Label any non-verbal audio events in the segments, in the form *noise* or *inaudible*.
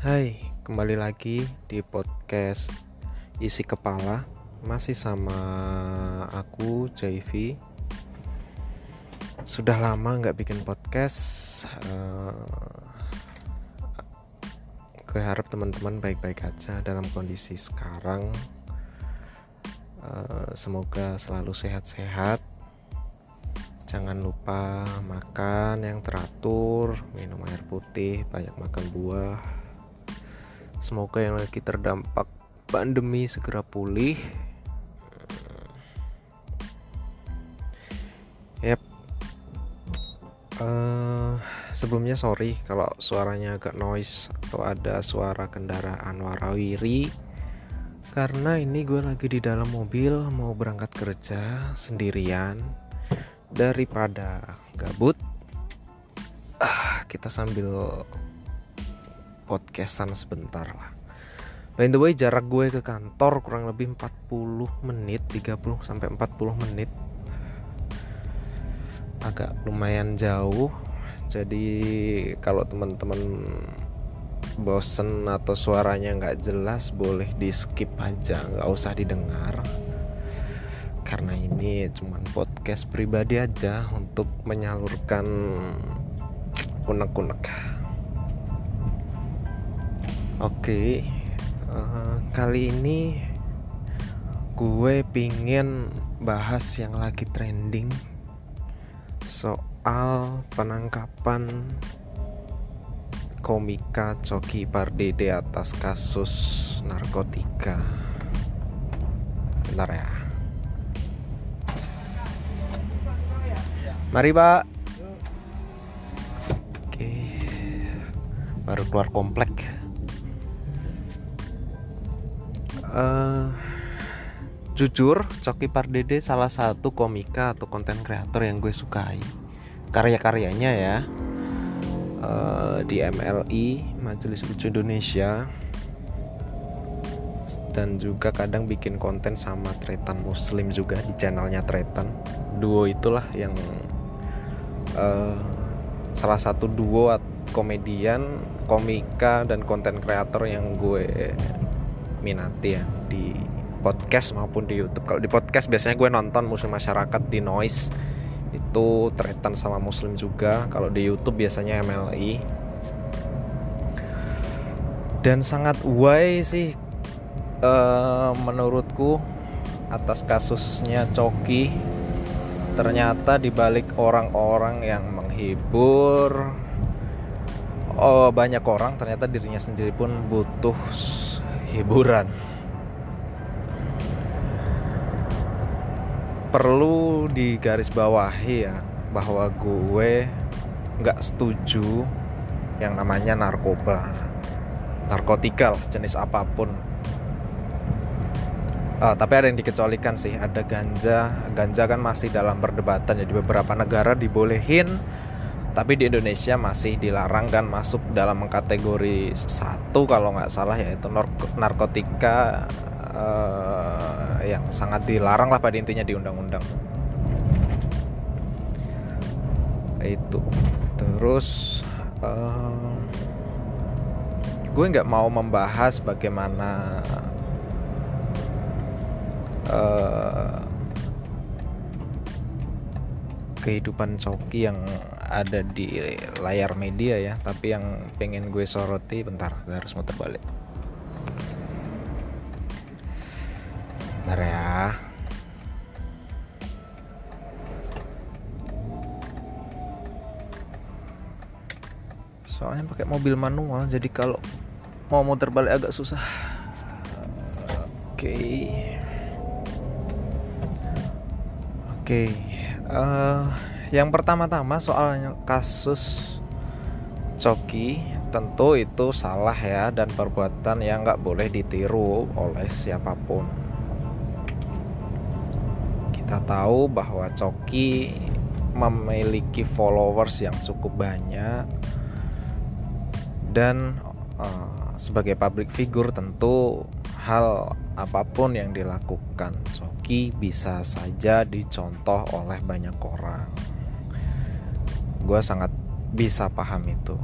Hai, kembali lagi di podcast Isi Kepala. Masih sama aku, JV Sudah lama nggak bikin podcast. Uh, Gue harap teman-teman baik-baik aja dalam kondisi sekarang. Uh, Semoga selalu sehat-sehat. Jangan lupa makan yang teratur, minum air putih, banyak makan buah. Semoga yang lagi terdampak pandemi segera pulih. Yep. Uh, sebelumnya sorry kalau suaranya agak noise atau ada suara kendaraan warawiri karena ini gue lagi di dalam mobil mau berangkat kerja sendirian daripada gabut ah, kita sambil podcastan sebentar lah. By the way jarak gue ke kantor kurang lebih 40 menit 30 sampai 40 menit. Agak lumayan jauh. Jadi kalau teman-teman bosen atau suaranya nggak jelas boleh di skip aja. Nggak usah didengar. Karena ini cuma podcast pribadi aja untuk menyalurkan unek-unek. Oke, uh, kali ini gue pingin bahas yang lagi trending soal penangkapan komika Coki Pardede atas kasus narkotika. Bentar ya. Mari Pak. Oke. Baru keluar komplek. Uh, jujur, Coki Pardede salah satu komika atau konten kreator yang gue sukai. Karya-karyanya ya. Uh, di MLI Majelis Lucu Indonesia dan juga kadang bikin konten sama Tretan Muslim juga di channelnya Tretan duo itulah yang uh, salah satu duo komedian, komika dan konten kreator yang gue minati ya di podcast maupun di YouTube. Kalau di podcast biasanya gue nonton Muslim Masyarakat di Noise itu tretan sama Muslim juga. Kalau di YouTube biasanya MLI. Dan sangat why sih uh, menurutku atas kasusnya Coki ternyata dibalik orang-orang yang menghibur oh banyak orang ternyata dirinya sendiri pun butuh hiburan perlu digarisbawahi ya bahwa gue nggak setuju yang namanya narkoba narkotika jenis apa pun Uh, tapi ada yang dikecualikan sih, ada ganja. Ganja kan masih dalam perdebatan ya di beberapa negara dibolehin, tapi di Indonesia masih dilarang dan masuk dalam kategori satu kalau nggak salah yaitu narkotika uh, yang sangat dilarang lah pada intinya di undang-undang. Itu. Terus uh, gue nggak mau membahas bagaimana uh, kehidupan Coki yang ada di layar media ya tapi yang pengen gue soroti bentar gue harus muter balik bentar ya soalnya pakai mobil manual jadi kalau mau muter balik agak susah oke okay. Oke, okay. uh, eh, yang pertama-tama soal kasus Coki tentu itu salah ya dan perbuatan yang nggak boleh ditiru oleh siapa pun. Kita tahu bahwa Coki memiliki followers yang cukup banyak dan uh, sebagai public figure tentu hal apa pun yang dilakukan Soki bisa saja dicontoh oleh banyak orang gue sangat bisa paham itu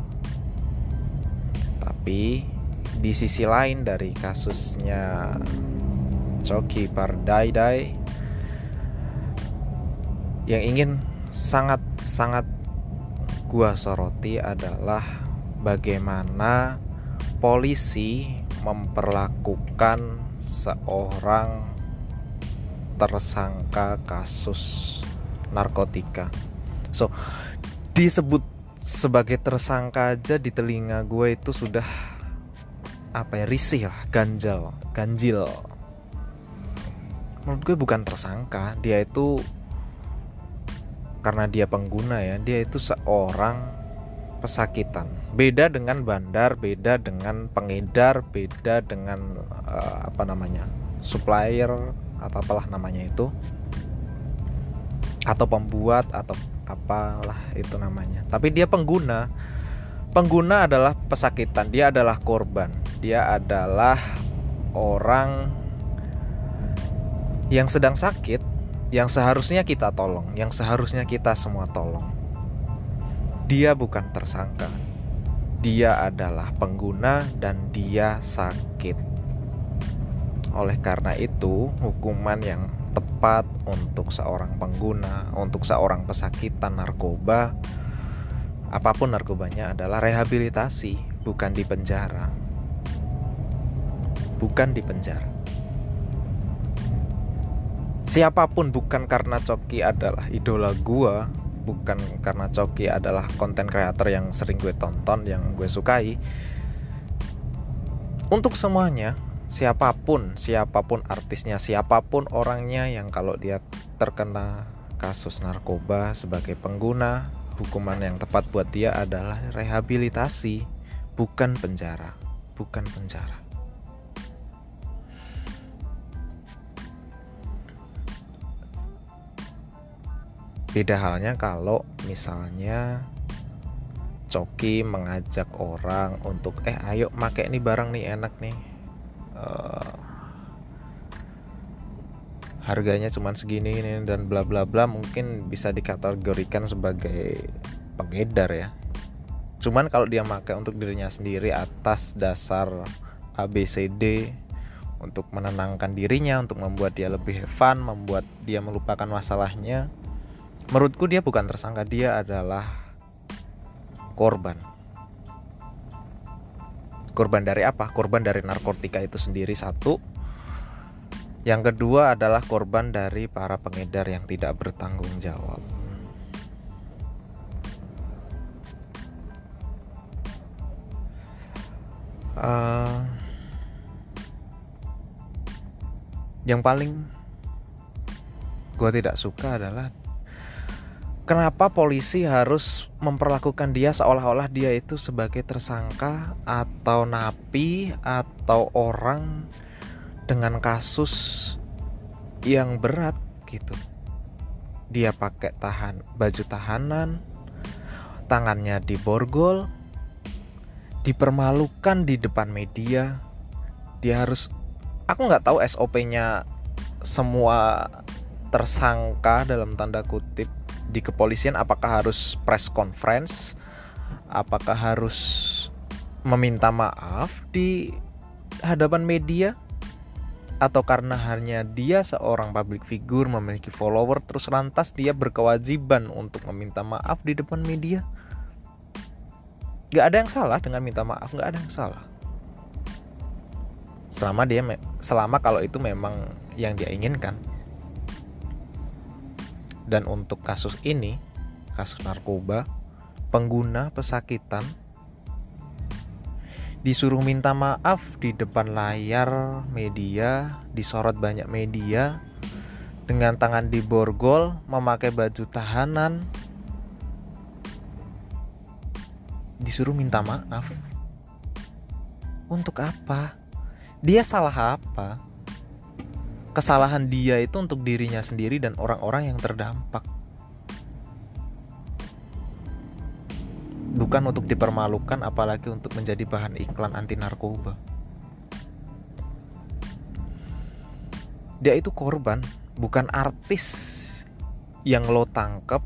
tapi di sisi lain dari kasusnya Coki Pardaidai yang ingin sangat sangat gua soroti adalah bagaimana polisi memperlakukan seorang tersangka kasus narkotika. So, disebut sebagai tersangka aja di telinga gue itu sudah apa ya risih lah, ganjal, ganjil. Menurut gue bukan tersangka, dia itu karena dia pengguna ya, dia itu seorang pesakitan. Beda dengan bandar, beda dengan pengedar, beda dengan uh, apa namanya? supplier atau apalah namanya itu atau pembuat atau apalah itu namanya. Tapi dia pengguna. Pengguna adalah pesakitan, dia adalah korban. Dia adalah orang yang sedang sakit yang seharusnya kita tolong, yang seharusnya kita semua tolong. Dia bukan tersangka. Dia adalah pengguna dan dia sakit. Oleh karena itu, hukuman yang tepat untuk seorang pengguna, untuk seorang pesakitan narkoba, apa pun narkobanya adalah rehabilitasi, bukan di penjara. Bukan di penjara. Siapa pun bukan karena Coki adalah idola gua, bukan karena Coki adalah konten kreator yang sering gue tonton, yang gue sukai. Untuk semuanya, siapa pun siapa pun artisnya siapa pun orangnya yang kalau dia terkena kasus narkoba sebagai pengguna hukuman yang tepat buat dia adalah rehabilitasi bukan penjara bukan penjara. Beda halnya kalau misalnya Coki mengajak orang untuk eh ayo make ini barang nih enak nih uh, harganya cuma segini ini dan bla bla bla mungkin bisa dikategorikan sebagai pengedar ya. Cuman kalau dia pakai untuk dirinya sendiri atas dasar ABCD untuk menenangkan dirinya untuk membuat dia lebih fun membuat dia melupakan masalahnya menurutku dia bukan tersangka dia adalah korban Korban dari apa? Korban dari narkotika itu sendiri satu. Yang kedua adalah korban dari para pengedar yang tidak bertanggung jawab. Uh, yang paling gue tidak suka adalah kenapa polisi harus memperlakukan dia seolah-olah dia itu sebagai tersangka atau napi atau orang dengan kasus yang berat gitu. Dia pakai tahan baju tahanan, tangannya diborgol, dipermalukan di depan media. Dia harus aku nggak tahu SOP-nya semua tersangka dalam tanda kutip di kepolisian apakah harus press conference? Apakah harus meminta maaf di hadapan media? Atau karena hanya dia seorang public figure memiliki follower terus lantas dia berkewajiban untuk meminta maaf di depan media? Gak ada yang salah dengan minta maaf gak ada yang salah. Selama dia selama kalau itu memang yang dia inginkan dan untuk kasus ini, kasus narkoba, pengguna pesakitan disuruh minta maaf di depan layar media, disorot banyak media, dengan tangan di borgol, memakai baju tahanan, disuruh minta maaf. Untuk apa? Dia salah apa? Kesalahan dia itu untuk dirinya sendiri dan orang-orang yang terdampak. Bukan untuk dipermalukan apalagi untuk menjadi bahan iklan anti narkoba. Dia itu korban, bukan artis yang lo tangkep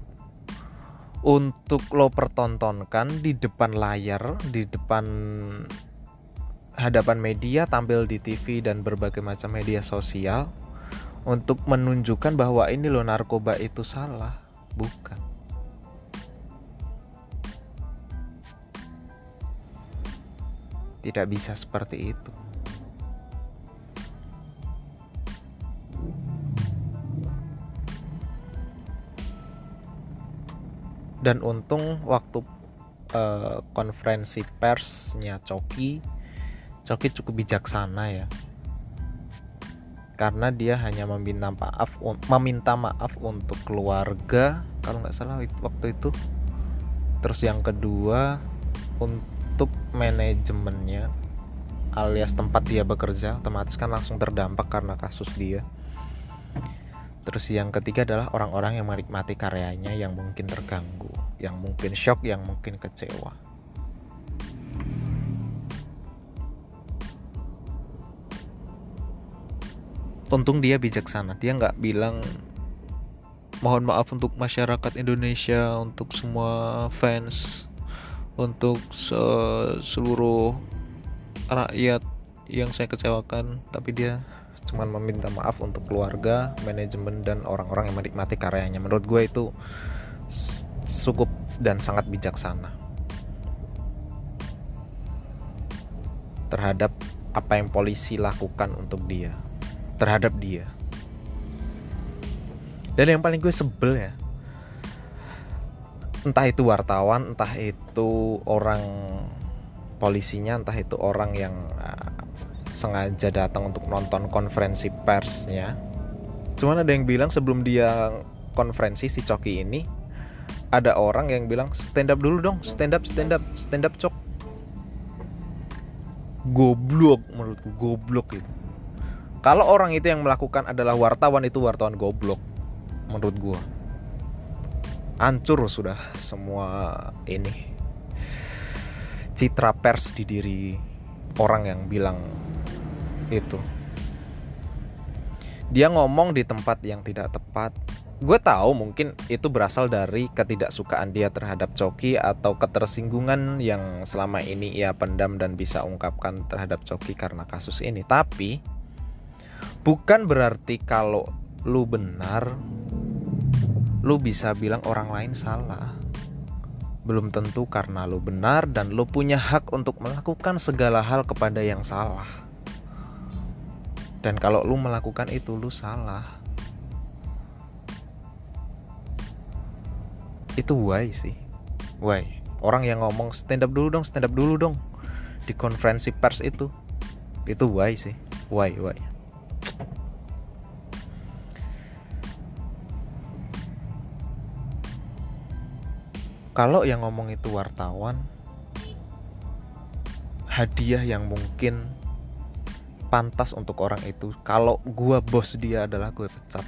untuk lo pertontonkan di depan layar, di depan hadapan media, tampil di TV dan berbagai macam media sosial untuk menunjukkan bahwa ini loh narkoba itu salah, bukan. Tidak bisa seperti itu. Dan untung waktu uh, konferensi persnya Coki, Coki cukup bijaksana ya. Karena dia hanya meminta maaf meminta maaf untuk keluarga kalau nggak salah waktu itu. Terus yang kedua untuk manajemennya alias tempat dia bekerja otomatis kan langsung terdampak karena kasus dia. Terus yang ketiga adalah orang-orang yang menikmati karyanya yang mungkin terganggu yang mungkin shock yang mungkin kecewa untung dia bijaksana. Dia nggak bilang mohon maaf untuk masyarakat Indonesia untuk semua fans untuk se seluruh rakyat yang saya kecewakan. Tapi dia cuma meminta maaf untuk keluarga manajemen dan orang-orang yang menikmati karyanya. Menurut gue itu cukup dan sangat bijaksana. Terhadap apa yang polisi lakukan untuk dia terhadap dia. Dan yang paling gue sebel ya entah itu wartawan entah itu orang polisinya entah itu orang yang uh, sengaja datang untuk nonton konferensi persnya. Cuman ada yang bilang sebelum dia konferensi si Coki ini ada orang yang bilang stand up dulu dong stand up stand up stand up cok. Goblok menurutku goblok itu kalau orang itu yang melakukan adalah wartawan itu wartawan goblok menurut gue hancur sudah semua ini. Citra pers di diri orang yang bilang itu. Dia ngomong di tempat yang tidak tepat. Gue tahu mungkin itu berasal dari ketidaksukaan dia terhadap Coki atau ketersinggungan yang selama ini ia pendam dan bisa ungkapkan terhadap Coki karena kasus ini. Tapi bukan berarti kalau lu benar lu bisa bilang orang lain salah. Belum tentu karena lu benar dan lu punya hak untuk melakukan segala hal kepada yang salah. Dan kalau lu melakukan itu lu salah. Itu why sih? Why? Orang yang ngomong stand up dulu dong stand up dulu dong. Di konferensi pers itu itu why sih? Why why kalau yang ngomong itu wartawan hadiah yang mungkin pantas untuk orang itu kalau gua bos dia adalah gue pecat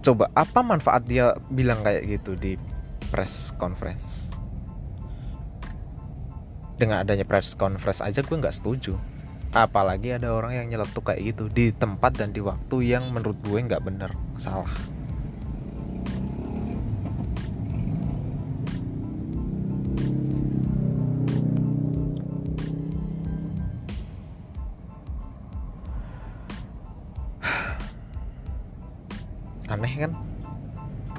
coba apa manfaat dia bilang kayak gitu di press conference? Dengan adanya press conference aja gue nggak setuju apalagi ada orang yang nyeletuk kayak gitu di tempat dan di waktu yang menurut gue nggak bener salah. *sighs* Aneh kan?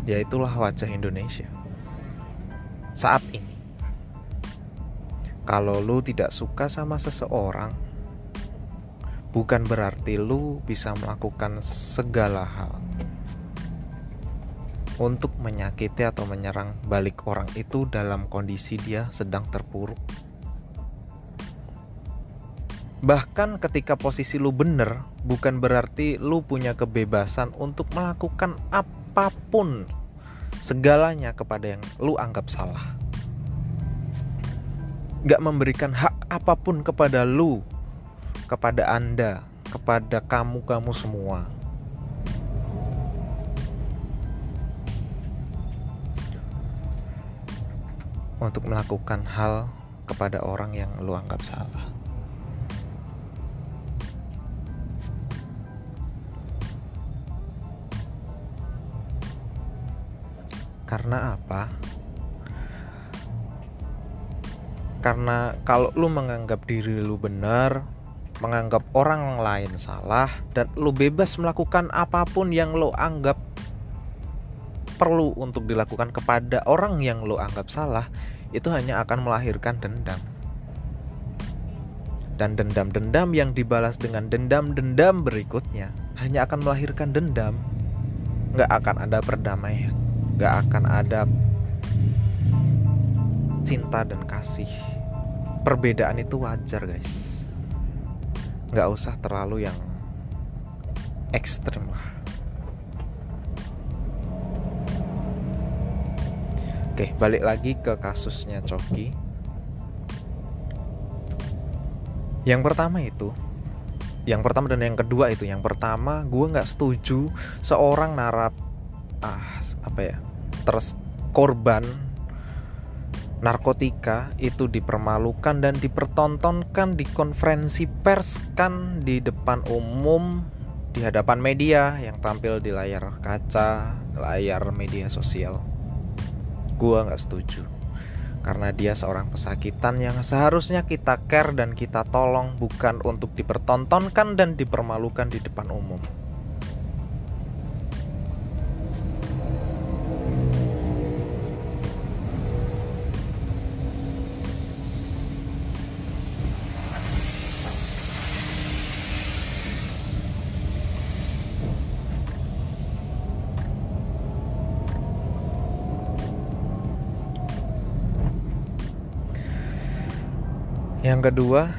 Ya itulah wajah Indonesia. Saat ini kalau lu tidak suka sama seseorang bukan berarti lu bisa melakukan segala hal untuk menyakiti atau menyerang balik orang itu dalam kondisi dia sedang terpuruk. Bahkan ketika posisi lu bener, bukan berarti lu punya kebebasan untuk melakukan apa pun segalanya kepada yang lu anggap salah. Gak memberikan hak apa pun kepada lu kepada Anda, kepada kamu-kamu semua. Untuk melakukan hal kepada orang yang lu anggap salah. Karena apa? Karena kalau lu menganggap diri lu benar, menganggap orang lain salah, dan lu bebas melakukan apa pun yang lu anggap perlu untuk dilakukan kepada orang yang lu anggap salah, itu hanya akan melahirkan dendam. Dan dendam-dendam yang dibalas dengan dendam-dendam berikutnya hanya akan melahirkan dendam. Gak akan ada perdamaian, gak akan ada cinta dan kasih perbedaan itu wajar guys nggak usah terlalu yang ekstrim lah. Oke balik lagi ke kasusnya Coki. Yang pertama itu yang pertama dan yang kedua itu yang pertama gue nggak setuju seorang narap ah apa ya terus korban narkotika itu dipermalukan dan dipertontonkan di konferensi pers kan di depan umum di hadapan media yang tampil di layar kaca, layar media sosial. Gua nggak setuju. Karena dia seorang pesakitan yang seharusnya kita care dan kita tolong bukan untuk dipertontonkan dan dipermalukan di depan umum. Yang kedua,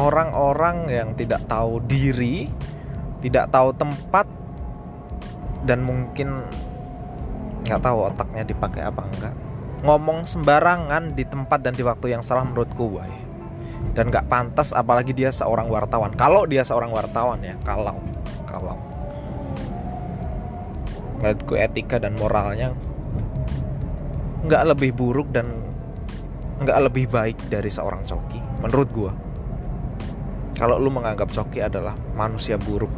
orang-orang yang tidak tahu diri, tidak tahu tempat, dan mungkin nggak tahu otaknya dipakai apa enggak, ngomong sembarangan di tempat dan di waktu yang salah menurut gue dan nggak pantas apalagi dia seorang wartawan. Kalau dia seorang wartawan ya kalau kalau. Menurutku etika dan moralnya nggak lebih buruk dan nggak lebih baik dari seorang Coki menurut gue kalau lu menganggap Coki adalah manusia buruk.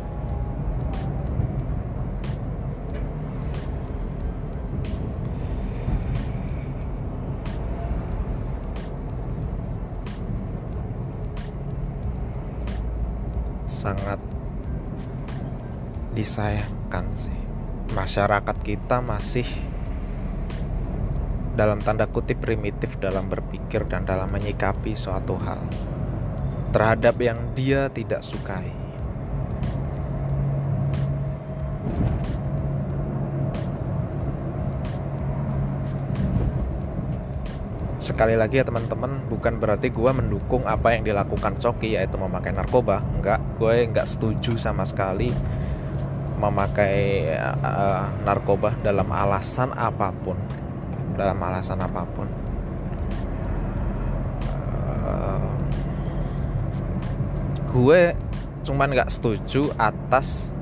Sangat disayangkan sih. Masyarakat kita masih dalam tanda kutip primitif dalam berpikir dan dalam menyikapi suatu hal terhadap yang dia tidak sukai. Sekali lagi ya teman-teman, bukan berarti gue mendukung apa yang dilakukan Coki yaitu memakai narkoba. Enggak, gue enggak setuju sama sekali memakai uh, narkoba dalam alasan apa pun dalam alasan apa pun. Uh, gue cuman nggak setuju atas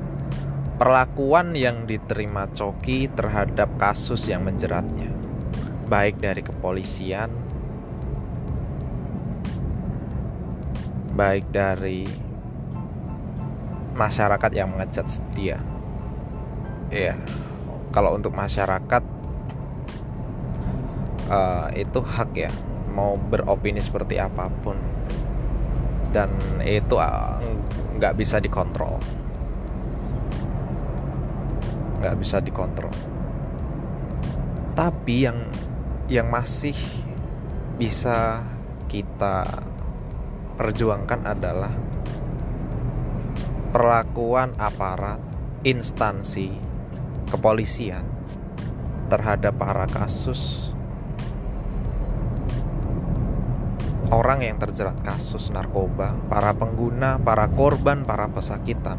perlakuan yang diterima Coki terhadap kasus yang menjeratnya. Baik dari kepolisian baik dari masyarakat yang mengecat dia. Ya kalau untuk masyarakat uh, itu hak ya mau beropini seperti apa pun. Dan itu uh, nggak uh, bisa dikontrol. Nggak bisa dikontrol. Tapi yang yang masih bisa kita perjuangkan adalah perlakuan aparat instansi kepolisian terhadap para kasus orang yang terjerat kasus narkoba, para pengguna, para korban, para pesakitan,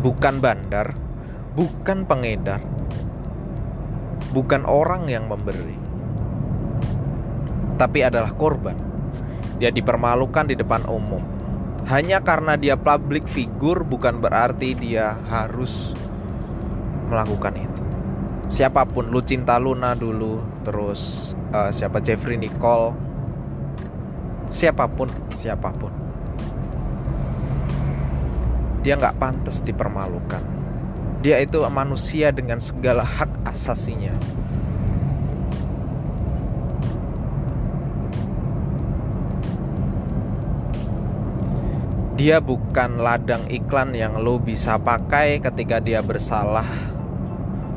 bukan bandar, bukan pengedar, bukan orang yang memberi, tapi adalah korban. Dia dipermalukan di depan umum. Hanya karena dia public figure bukan berarti dia harus melakukan itu. Siapa pun, lu cinta Luna dulu, terus uh, siapa Jeffrey Nicole, siapa pun siapa pun. Dia nggak pantas dipermalukan. Dia itu manusia dengan segala hak asasinya. Dia bukan ladang iklan yang lo bisa pakai ketika dia bersalah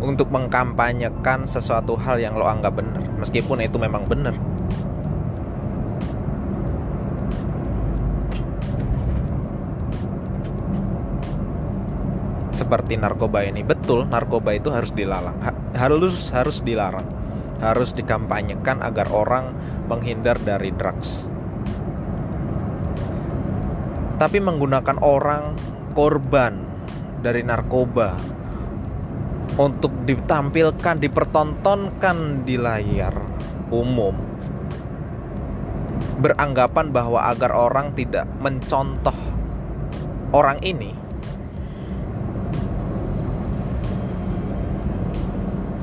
untuk mengkampanyekan sesuatu hal yang lo anggap benar. Meskipun itu memang benar seperti narkoba ini betul narkoba itu harus dilarang harus harus dilarang. Harus dikampanyekan agar orang menghindar dari drugs. Tapi menggunakan orang korban dari narkoba untuk ditampilkan, dipertontonkan di layar umum beranggapan bahwa agar orang tidak mencontoh orang ini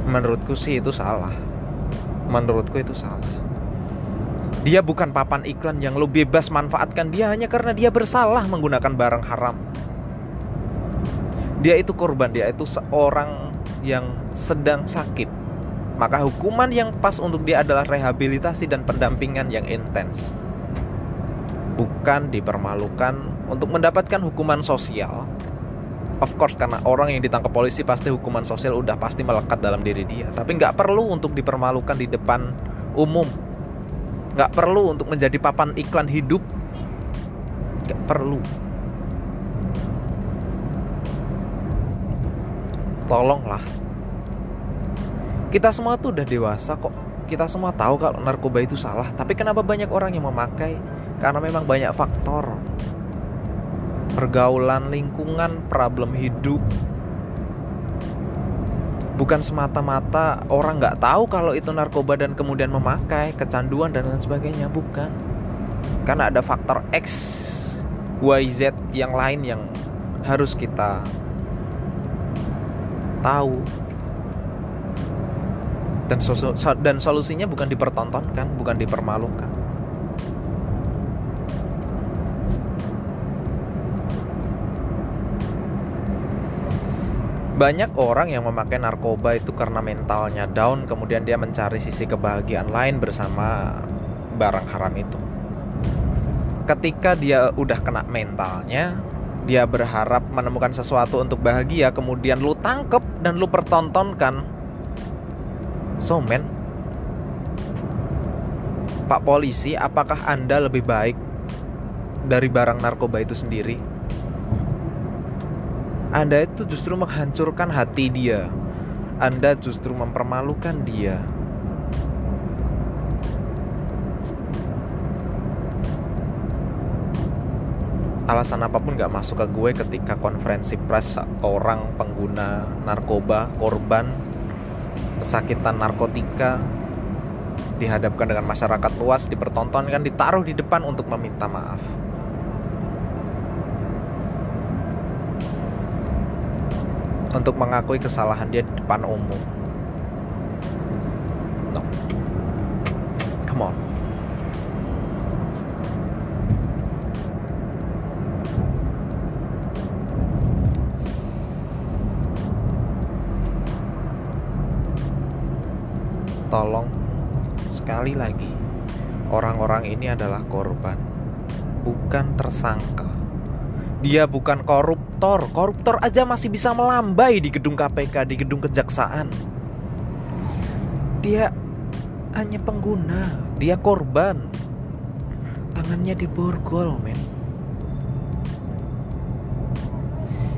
menurutku sih itu salah menurutku itu salah dia bukan papan iklan yang lo bebas manfaatkan dia hanya karena dia bersalah menggunakan barang haram. Dia itu korban, dia itu seorang yang sedang sakit. Maka hukuman yang pas untuk dia adalah rehabilitasi dan pendampingan yang intens. Bukan dipermalukan untuk mendapatkan hukuman sosial. Of course karena orang yang ditangkap polisi pasti hukuman sosial udah pasti melekat dalam diri dia. Tapi nggak perlu untuk dipermalukan di depan umum. Nggak perlu untuk menjadi papan iklan hidup. Nggak perlu. Tolonglah. Kita semua tuh udah dewasa kok. Kita semua tahu kalau narkoba itu salah. Tapi kenapa banyak orang yang memakai? Karena memang banyak faktor pergaulan lingkungan problem hidup. Bukan semata-mata orang nggak tahu kalau itu narkoba dan kemudian memakai kecanduan dan lain sebagainya bukan. Karena ada faktor X Y Z yang lain yang harus kita tahu. Dan dan solusinya bukan dipertontonkan bukan dipermalukan banyak orang yang memakai narkoba itu karena mentalnya down kemudian dia mencari sisi kebahagiaan lain bersama barang haram itu. Ketika dia udah kena mentalnya dia berharap menemukan sesuatu untuk bahagia kemudian lu tangkep dan lu pertontonkan. So man Pak polisi apakah anda lebih baik dari barang narkoba itu sendiri anda itu justru menghancurkan hati dia. Anda justru mempermalukan dia. Alasan apa pun gak masuk ke gue ketika konferensi pers orang pengguna narkoba, korban, kesakitan narkotika, dihadapkan dengan masyarakat luas, dipertontonkan, ditaruh di depan untuk meminta maaf. Untuk mengakui kesalahan dia di depan umum. No. Come on. Tolong sekali lagi, orang-orang ini adalah korban, bukan tersangka. Dia bukan koruptor. Koruptor aja masih bisa melambai di gedung KPK, di gedung kejaksaan. Dia hanya pengguna, dia korban. Tangannya diborgol, men.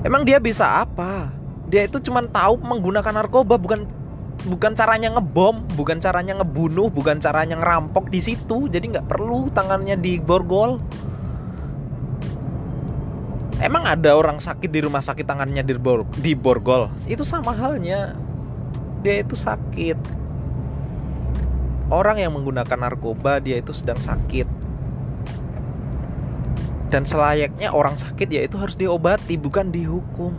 Emang dia bisa apa? Dia itu cuma tahu menggunakan narkoba, bukan bukan caranya ngebom, bukan caranya ngebunuh, bukan caranya ngerampok di situ. Jadi nggak perlu tangannya diborgol. Emang ada orang sakit di rumah sakit tangannya di, bor di borgol? Itu sama halnya. Dia itu sakit. Orang yang menggunakan narkoba dia itu sedang sakit. Dan selayaknya orang sakit ya itu harus diobati bukan dihukum.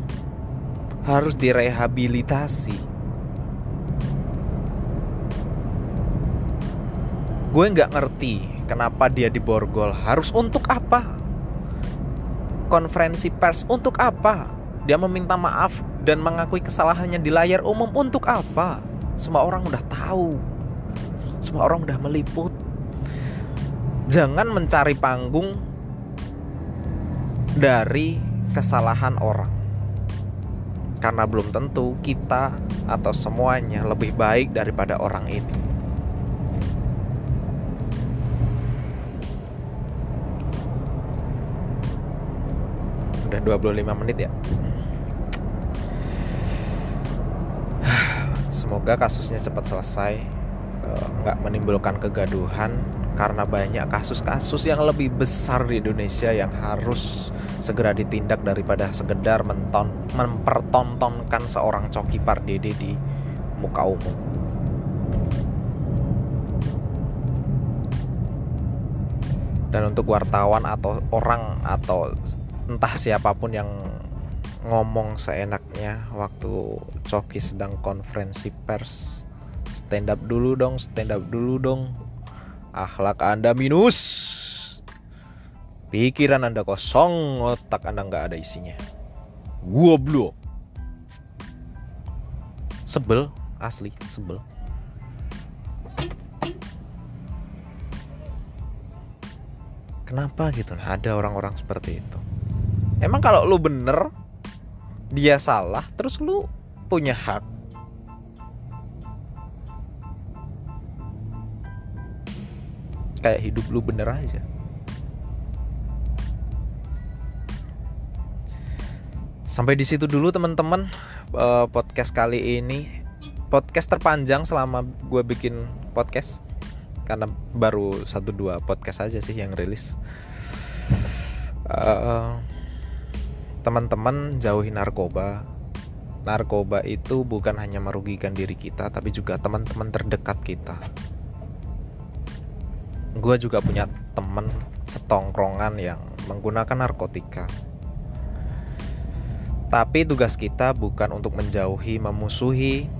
Harus direhabilitasi. Gue nggak ngerti kenapa dia diborgol. Harus untuk apa? Konferensi pers untuk apa? Dia meminta maaf dan mengakui kesalahannya di layar umum untuk apa? Semua orang udah tahu. Semua orang udah meliput. Jangan mencari panggung dari kesalahan orang. Karena belum tentu kita atau semuanya lebih baik daripada orang itu. Udah 25 menit ya. *sighs* Semoga kasusnya cepat selesai, eh, nggak menimbulkan kegaduhan karena banyak kasus-kasus yang lebih besar di Indonesia yang harus segera ditindak daripada sekedar menton mempertontonkan seorang Coki Pardede di muka umum. Dan untuk wartawan atau orang atau entah siapa pun yang ngomong seenaknya waktu Coki sedang konferensi pers stand up dulu dong stand up dulu dong. Akhlak anda minus. Pikiran anda kosong otak anda nggak ada isinya. Gua blok sebel asli sebel. Kenapa gitu? Ada orang-orang seperti itu emang kalau lu bener dia salah terus lu punya hak. Kayak hidup lu bener aja. Sampai di situ dulu teman-teman uh, podcast kali ini. Podcast terpanjang selama gue bikin podcast. Karena baru satu dua podcast aja sih yang rilis. Uh, teman-teman jauhi narkoba. Narkoba itu bukan hanya merugikan diri kita, tapi juga teman-teman terdekat kita. Gue juga punya temen setongkrongan yang menggunakan narkotika. Tapi tugas kita bukan untuk menjauhi, memusuhi,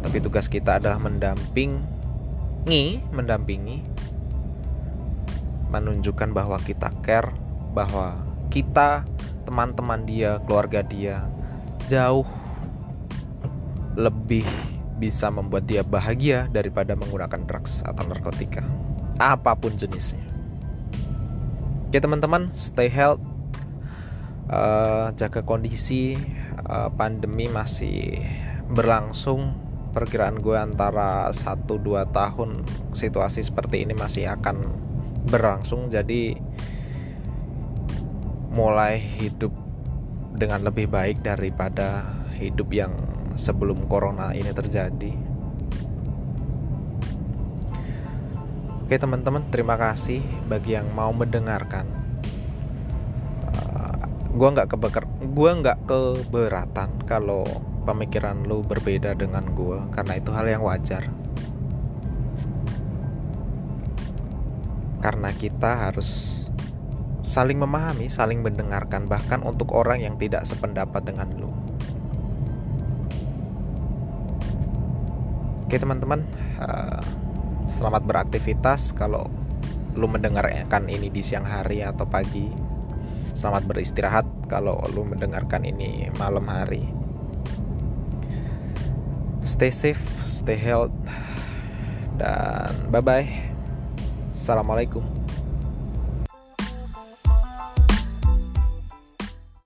tapi tugas kita adalah mendampingi, mendampingi, menunjukkan bahwa kita care, bahwa kita teman-teman dia, keluarga dia jauh lebih bisa membuat dia bahagia daripada menggunakan drugs atau narkotika apa pun jenisnya. Oke teman-teman, stay health, uh, jaga kondisi. Uh, pandemi masih berlangsung. Perkiraan gue antara 1-2 tahun situasi seperti ini masih akan berlangsung. Jadi mulai hidup dengan lebih baik daripada hidup yang sebelum corona ini terjadi. Oke teman-teman, terima kasih bagi yang mau mendengarkan. Uh, gua nggak kebeker, gua nggak keberatan kalau pemikiran lu berbeda dengan gua karena itu hal yang wajar. Karena kita harus saling memahami, saling mendengarkan bahkan untuk orang yang tidak sependapat dengan lu. Oke teman-teman, uh, selamat beraktivitas kalau lu mendengarkan ini di siang hari atau pagi. Selamat beristirahat kalau lu mendengarkan ini malam hari. Stay safe, stay healthy, dan bye bye. Assalamualaikum.